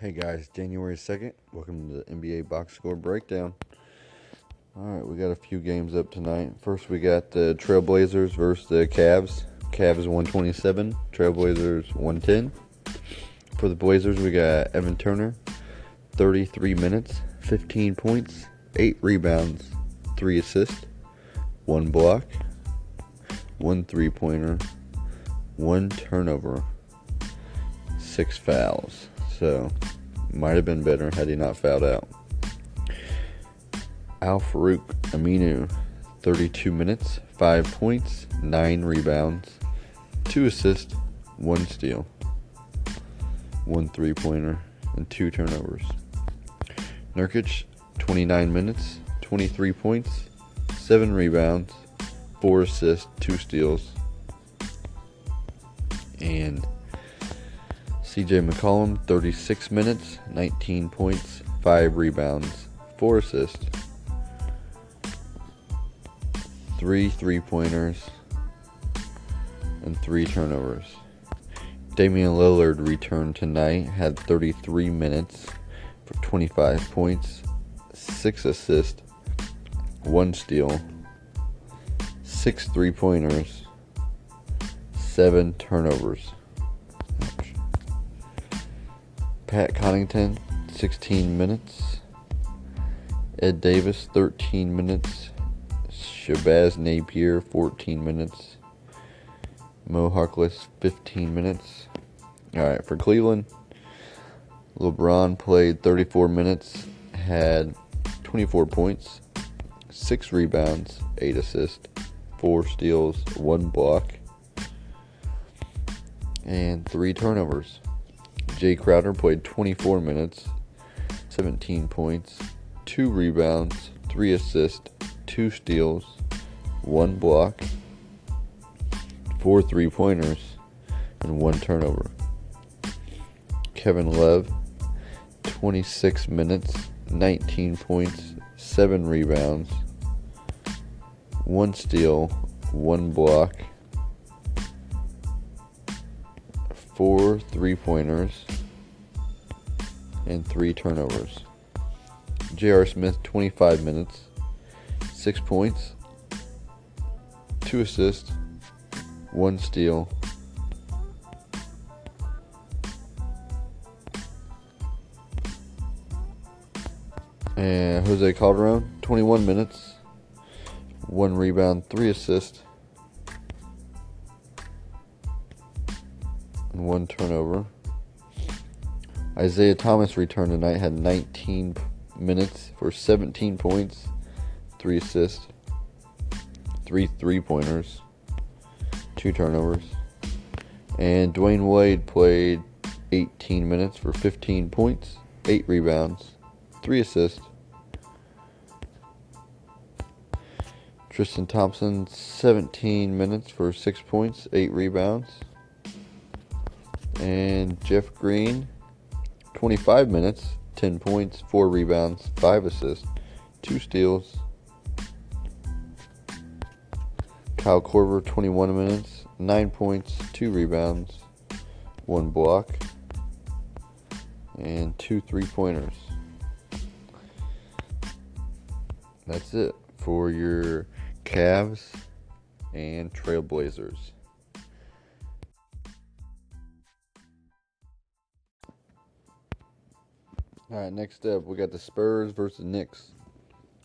Hey guys, January 2nd. Welcome to the NBA box score breakdown. All right, we got a few games up tonight. First, we got the Trailblazers versus the Cavs. Cavs 127, Trailblazers 110. For the Blazers, we got Evan Turner, 33 minutes, 15 points, 8 rebounds, 3 assists, 1 block, 1 three pointer, 1 turnover, 6 fouls. So, might have been better had he not fouled out. Al-Farouq Aminu, 32 minutes, 5 points, 9 rebounds, 2 assists, 1 steal, 1 three pointer, and 2 turnovers. Nurkic, 29 minutes, 23 points, 7 rebounds, 4 assists, 2 steals, and CJ McCollum, 36 minutes, 19 points, 5 rebounds, 4 assists, 3 three pointers, and 3 turnovers. Damian Lillard returned tonight, had 33 minutes for 25 points, 6 assists, 1 steal, 6 three pointers, 7 turnovers. Pat Connaughton, 16 minutes. Ed Davis, 13 minutes. Shabazz Napier, 14 minutes. Mo Harkless, 15 minutes. All right, for Cleveland, LeBron played 34 minutes, had 24 points, 6 rebounds, 8 assists, 4 steals, 1 block, and 3 turnovers. Jae Crowder played 24 minutes, 17 points, 2 rebounds, 3 assists, 2 steals, 1 block, 4 three pointers, and 1 turnover. Kevin Love, 26 minutes, 19 points, 7 rebounds, 1 steal, 1 block, four three pointers, and three turnovers. J.R. Smith, 25 minutes, six points, two assists, one steal. And Jose Calderon, 21 minutes, one rebound, three assists, one turnover. Isaiah Thomas returned tonight, had 19 minutes for 17 points, 3 assists, 3 three pointers, 2 turnovers. And Dwyane Wade played 18 minutes for 15 points, 8 rebounds, 3 assists. Tristan Thompson, 17 minutes for 6 points, 8 rebounds. And Jeff Green, 25 minutes, 10 points, 4 rebounds, 5 assists, 2 steals. Kyle Korver, 21 minutes, 9 points, 2 rebounds, 1 block, and 2 three pointers. That's it for your Cavs and Trailblazers. All right, next up, we got the Spurs versus Knicks.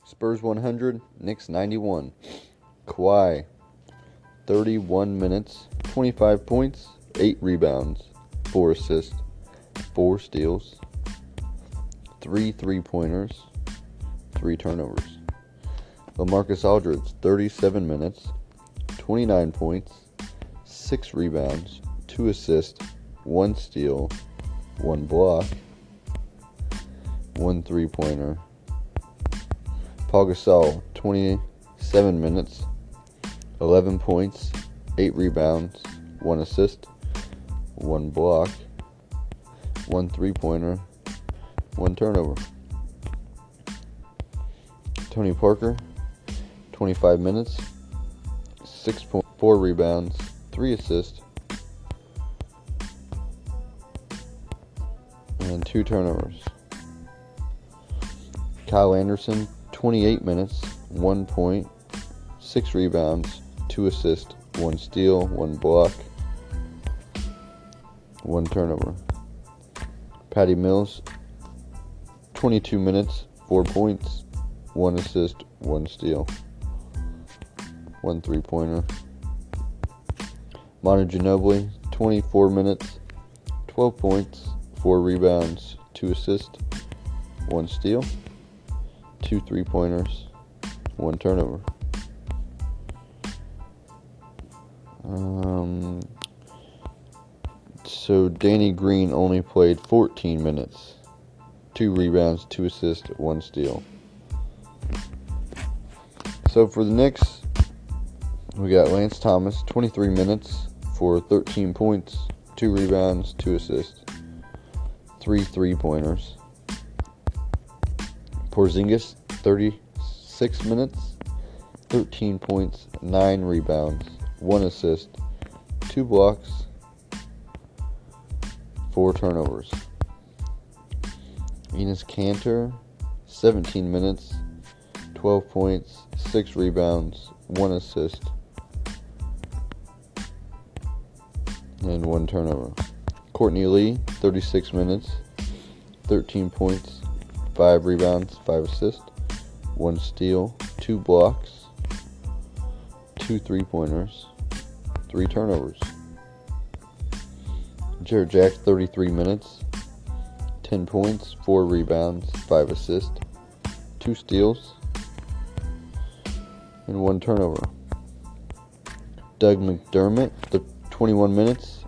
Spurs 100, Knicks 91. Kawhi, 31 minutes, 25 points, 8 rebounds, 4 assists, 4 steals, 3 three pointers, 3 turnovers. LaMarcus Aldridge, 37 minutes, 29 points, 6 rebounds, 2 assists, 1 steal, 1 block, one three pointer. Paul Gasol, 27 minutes, 11 points, 8 rebounds, 1 assist, 1 block, 1 three pointer, 1 turnover. Tony Parker, 25 minutes, 6.4 rebounds, 3 assists, and two turnovers. Kyle Anderson, 28 minutes, one point, six rebounds, two assists, one steal, one block, one turnover. Patty Mills, 22 minutes, four points, one assist, one steal, one three pointer. Manu Ginobili, 24 minutes, 12 points, four rebounds, two assists, one steal two three pointers, one turnover. Um, so Danny Green only played 14 minutes, two rebounds, two assists, one steal. So for the Knicks, we got Lance Thomas, 23 minutes for 13 points, two rebounds, two assists, three three pointers. Porzingis, 36 minutes, 13 points, 9 rebounds, 1 assist, 2 blocks, 4 turnovers. Enes Kanter, 17 minutes, 12 points, 6 rebounds, 1 assist, and 1 turnover. Courtney Lee, 36 minutes, 13 points, five rebounds, five assists, one steal, two blocks, two three pointers, three turnovers. Jarrett Jack, 33 minutes, 10 points, 4 rebounds, 5 assists, 2 steals, and 1 turnover. Doug McDermott, the 21 minutes,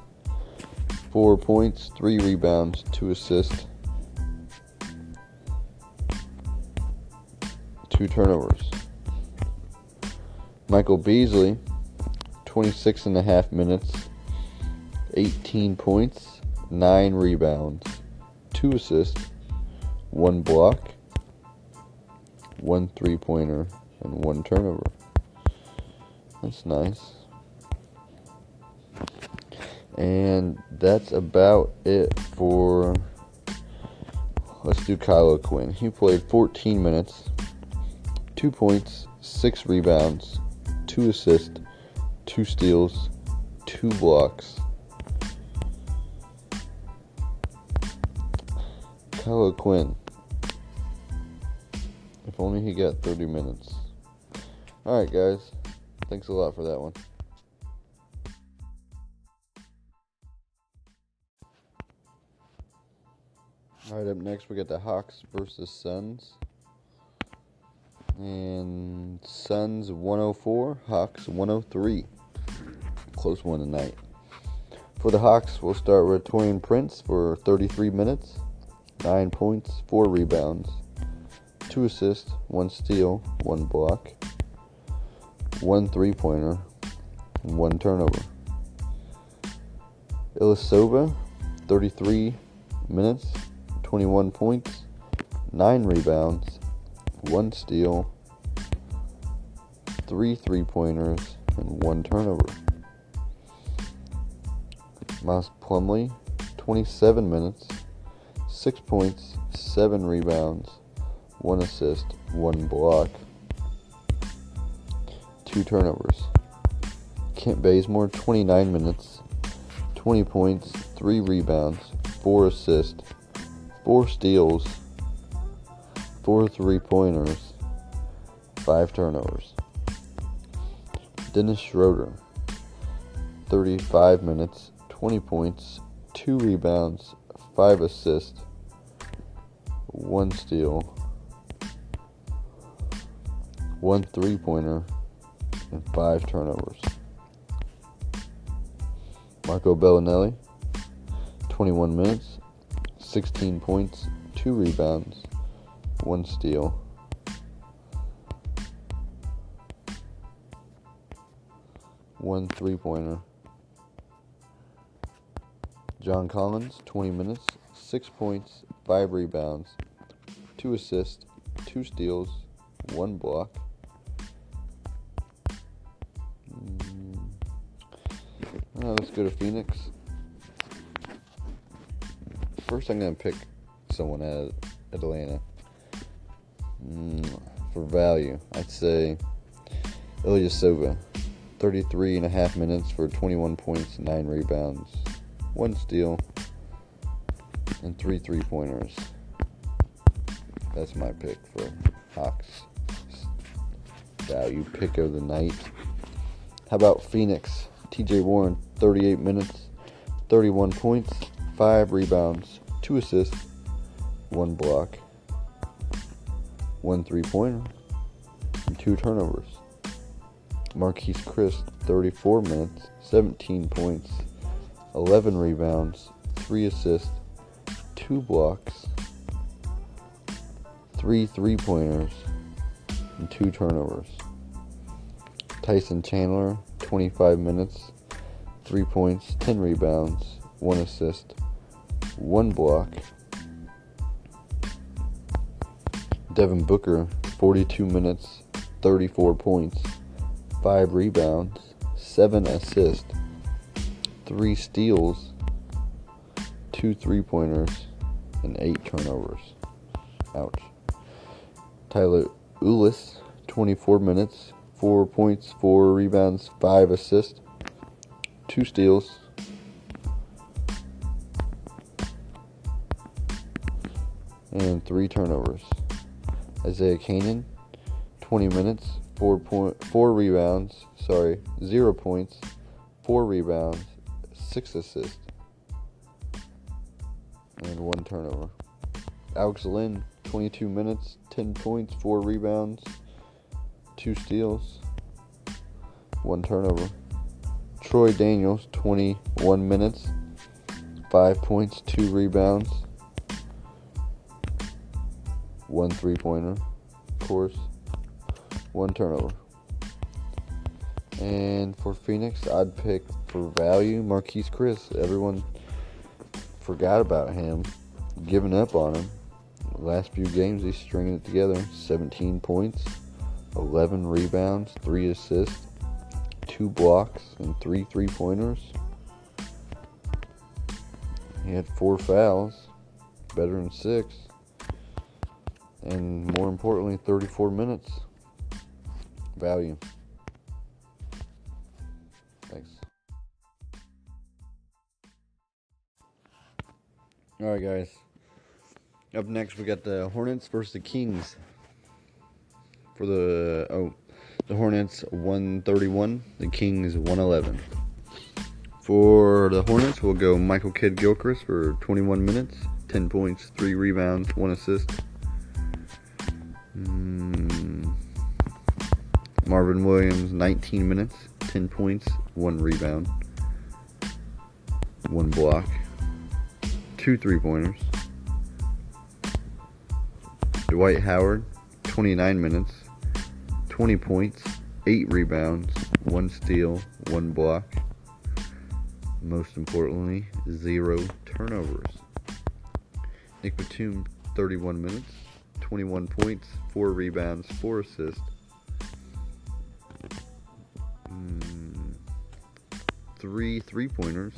4 points, 3 rebounds, 2 assists, two turnovers. Michael Beasley, 26 and a half minutes, 18 points, 9 rebounds, 2 assists, 1 block, 1 three pointer, and 1 turnover. That's nice. And that's about it for. Let's do Kyle Quinn. He played 14 minutes, two points, six rebounds, two assists, two steals, two blocks. Kyle Quinn. If only he got 30 minutes. Alright, guys. Thanks a lot for that one. Alright, up next we got the Hawks versus Suns. And Suns 104, Hawks 103. Close one tonight. For the Hawks, we'll start with Taurean Prince for 33 minutes, 9 points, 4 rebounds, 2 assists, 1 steal, 1 block, 1 three pointer, and 1 turnover. Ilyasova, 33 minutes, 21 points, 9 rebounds, one steal, three three pointers, and one turnover. Miles Plumlee, 27 minutes, 6 points, 7 rebounds, 1 assist, 1 block, 2 turnovers. Kent Bazemore, 29 minutes, 20 points, 3 rebounds, 4 assists, 4 steals, four three pointers, five turnovers. Dennis Schroeder, 35 minutes, 20 points, two rebounds, five assists, one steal, one three pointer, and five turnovers. Marco Belinelli, 21 minutes, 16 points, two rebounds, one steal. One three pointer. John Collins, 20 minutes, 6 points, 5 rebounds, 2 assists, 2 steals, 1 block. Mm. let's go to Phoenix. First, I'm going to pick someone at Atlanta. Mm, for value, I'd say Ilyasova, 33 and a half minutes for 21 points, 9 rebounds, 1 steal, and 3 three pointers. That's my pick for Hawks. Value pick of the night. How about Phoenix? TJ Warren, 38 minutes, 31 points, 5 rebounds, 2 assists, 1 block, 1 three pointer, and 2 turnovers. Marquese Chriss, 34 minutes, 17 points, 11 rebounds, 3 assists, 2 blocks, 3 three pointers, and 2 turnovers. Tyson Chandler, 25 minutes, 3 points, 10 rebounds, 1 assist, 1 block. Devin Booker, 42 minutes, 34 points, five rebounds, seven assists, three steals, two three pointers, and eight turnovers. Ouch. Tyler Ulis, 24 minutes, four points, four rebounds, five assists, two steals. And three turnovers. Isaiah Canaan, 20 minutes, four point four rebounds, sorry, zero points, four rebounds, six assists, and one turnover. Alex Len, 22 minutes, 10 points, four rebounds, two steals, one turnover. Troy Daniels, 21 minutes, five points, two rebounds, one three pointer, of course one turnover. And for Phoenix, I'd pick for value Marquese Chriss. Everyone forgot about him, giving up on him. Last few games, he's stringing it together 17 points, 11 rebounds, 3 assists, 2 blocks, and 3 three pointers. He had 4 fouls, better than 6, and more importantly, 34 minutes value. Thanks. All right, guys. Up next, we got the Hornets versus the Kings. For the oh, the Hornets 131, the Kings 111. For the Hornets, we'll go Michael Kidd Gilchrist for 21 minutes, 10 points, 3 rebounds, 1 assist. Mm, Marvin Williams, 19 minutes, 10 points, 1 rebound, 1 block, 2 three pointers. Dwight Howard, 29 minutes, 20 points, 8 rebounds, 1 steal, 1 block. Most importantly, 0 turnovers. Nic Batum, 31 minutes, 21 points, 4 rebounds, 4 assists, mm, three three pointers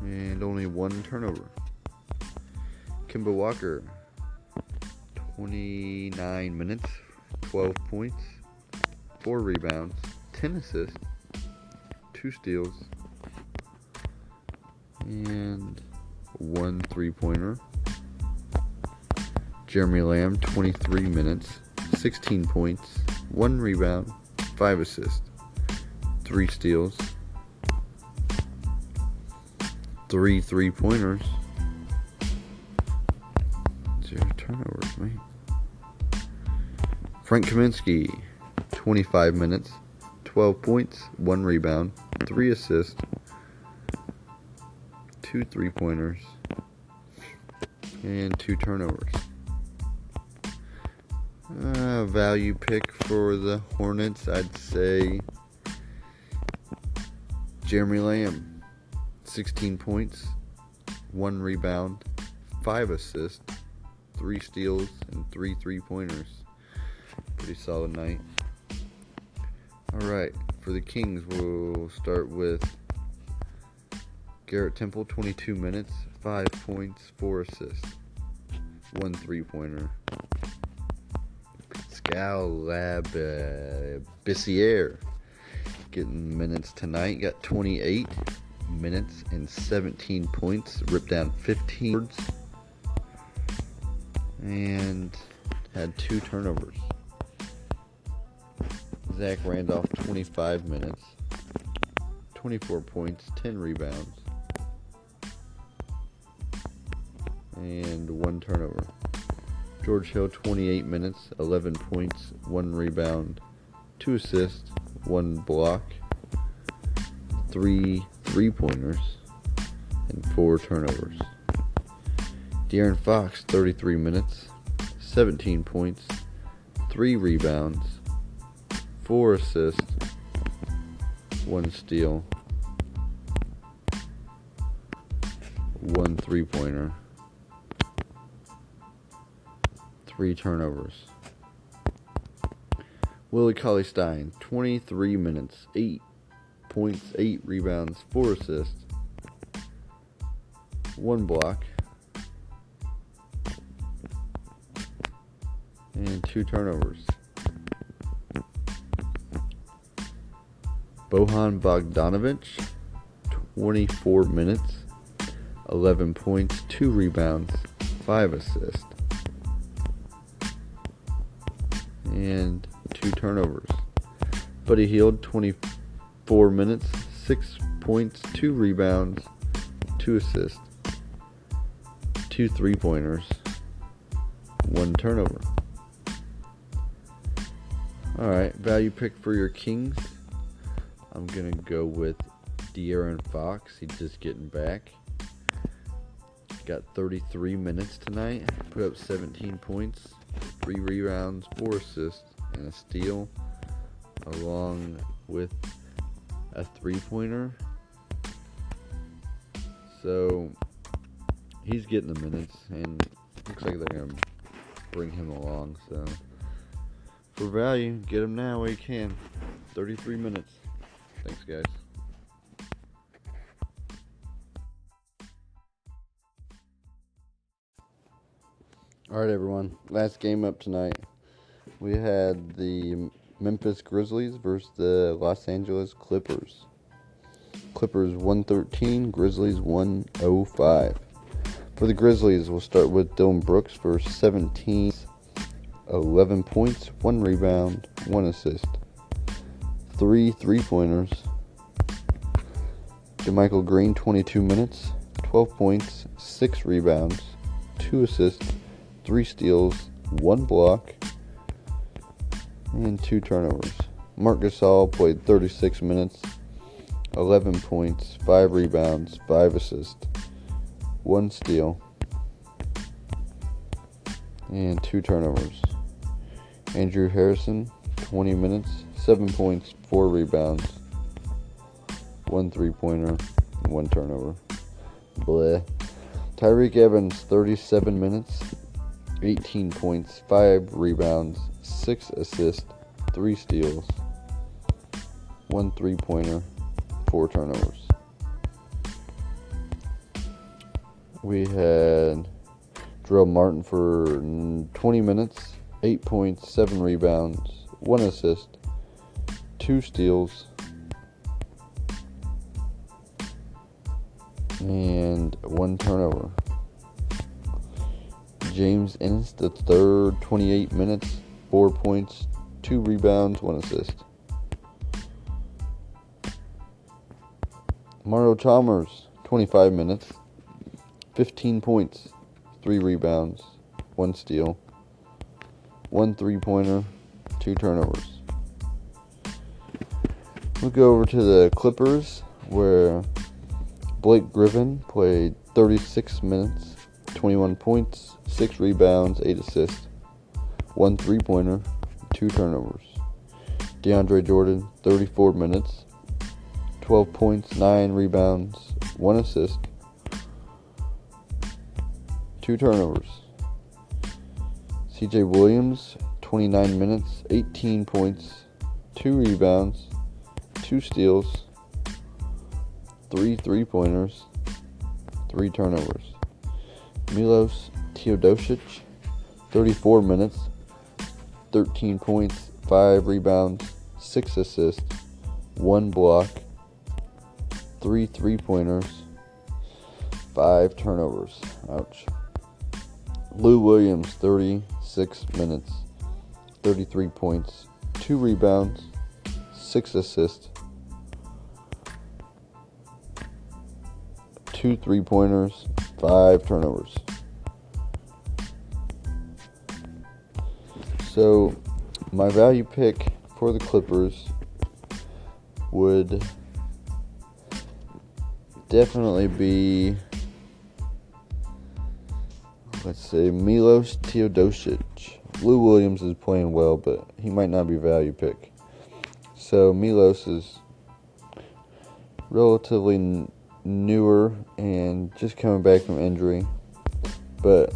and only one turnover. Kemba Walker, 29 minutes, 12 points, 4 rebounds, 10 assists, 2 steals, and 1 three pointer. Jeremy Lamb, 23 minutes, 16 points, 1 rebound, 5 assists, 3 steals, 3 three pointers, 0 turnovers, man. Frank Kaminsky, 25 minutes, 12 points, 1 rebound, 3 assists, 2 three pointers, and 2 turnovers. Uh, value pick for the Hornets, I'd say Jeremy Lamb, 16 points, 1 rebound, 5 assists, 3 steals, and 3 three pointers. Pretty solid night. Alright, for the Kings, we'll start with Garrett Temple, 22 minutes, 5 points, 4 assists, 1 three pointer. Pascal Labissiere uh, getting minutes tonight. Got 28 minutes and 17 points. Ripped down 15 boards. And had two turnovers. Zach Randolph, 25 minutes. 24 points, 10 rebounds. And one turnover. George Hill, 28 minutes, 11 points, 1 rebound, 2 assists, 1 block, 3 three pointers, and 4 turnovers. De'Aaron Fox, 33 minutes, 17 points, 3 rebounds, 4 assists, 1 steal, 1 three pointer three turnovers. Willie Cauley Stein, 23 minutes, 8 points, 8 rebounds, 4 assists, 1 block, and 2 turnovers. Bojan Bogdanovic, 24 minutes, 11 points, 2 rebounds, 5 assists. And two turnovers. Buddy Hield, 24 minutes, 6 points, 2 rebounds, 2 assists, 2 three pointers, 1 turnover. Alright, value pick for your Kings. I'm going to go with De'Aaron Fox. He's just getting back. Got 33 minutes tonight. Put up 17 points, three rebounds, four assists, and a steal, along with a three pointer. So he's getting the minutes, and looks like they're going to bring him along. So for value, get him now while you can. 33 minutes. Thanks, guys. All right, everyone. Last game up tonight. We had the Memphis Grizzlies versus the Los Angeles Clippers. Clippers 113, Grizzlies 105. For the Grizzlies, we'll start with Dillon Brooks for 17, 11 points, 1 rebound, 1 assist, 3 three pointers. JaMychal Green 22 minutes, 12 points, 6 rebounds, 2 assists three steals, one block, and two turnovers. Marc Gasol played 36 minutes, 11 points, 5 rebounds, 5 assists, 1 steal, and 2 turnovers. Andrew Harrison, 20 minutes, 7 points, 4 rebounds, 1 three pointer, 1 turnover. Bleh. Tyreke Evans, 37 minutes, 18 points, 5 rebounds, 6 assists, 3 steals, 1 three pointer, 4 turnovers. We had Jarell Martin for 20 minutes, 8 points, 7 rebounds, 1 assist, 2 steals, and 1 turnover. James Ennis, the third, 28 minutes, 4 points, 2 rebounds, 1 assist. Mario Chalmers, 25 minutes, 15 points, 3 rebounds, 1 steal, 1 three pointer, 2 turnovers. We'll go over to the Clippers where Blake Griffin played 36 minutes, 21 points, 6 rebounds, 8 assists, 1 three pointer, 2 turnovers. DeAndre Jordan, 34 minutes, 12 points, 9 rebounds, 1 assist, 2 turnovers. CJ Williams, 29 minutes, 18 points, 2 rebounds, 2 steals, 3 three pointers, three turnovers. Milos Teodosic, 34 minutes, 13 points, 5 rebounds, 6 assists, 1 block, 3 three pointers, 5 turnovers. Ouch. Lou Williams, 36 minutes, 33 points, 2 rebounds, 6 assists, 2 three pointers, 5 turnovers. So, my value pick for the Clippers would definitely be let's say Milos Teodosic. Lou Williams is playing well, but he might not be value pick. So Milos is relatively newer and just coming back from injury, but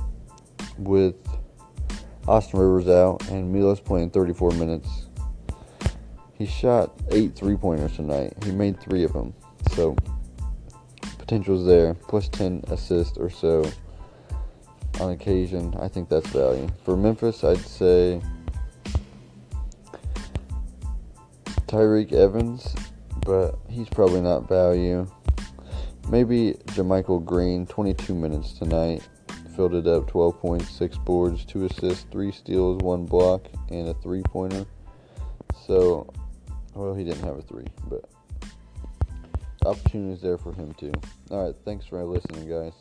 with Austin Rivers out and Milos playing 34 minutes, he shot eight three pointers tonight. He made three of them, so potential's there. Plus 10 assists or so on occasion. I think that's value. For Memphis, I'd say Tyreke Evans, but he's probably not value. Maybe JaMychal Green, 22 minutes tonight. Filled it up 12 points, 6 boards, 2 assists, 3 steals, 1 block, and a 3 pointer. So, well, he didn't have a 3, but opportunities there for him too. Alright, thanks for listening, guys.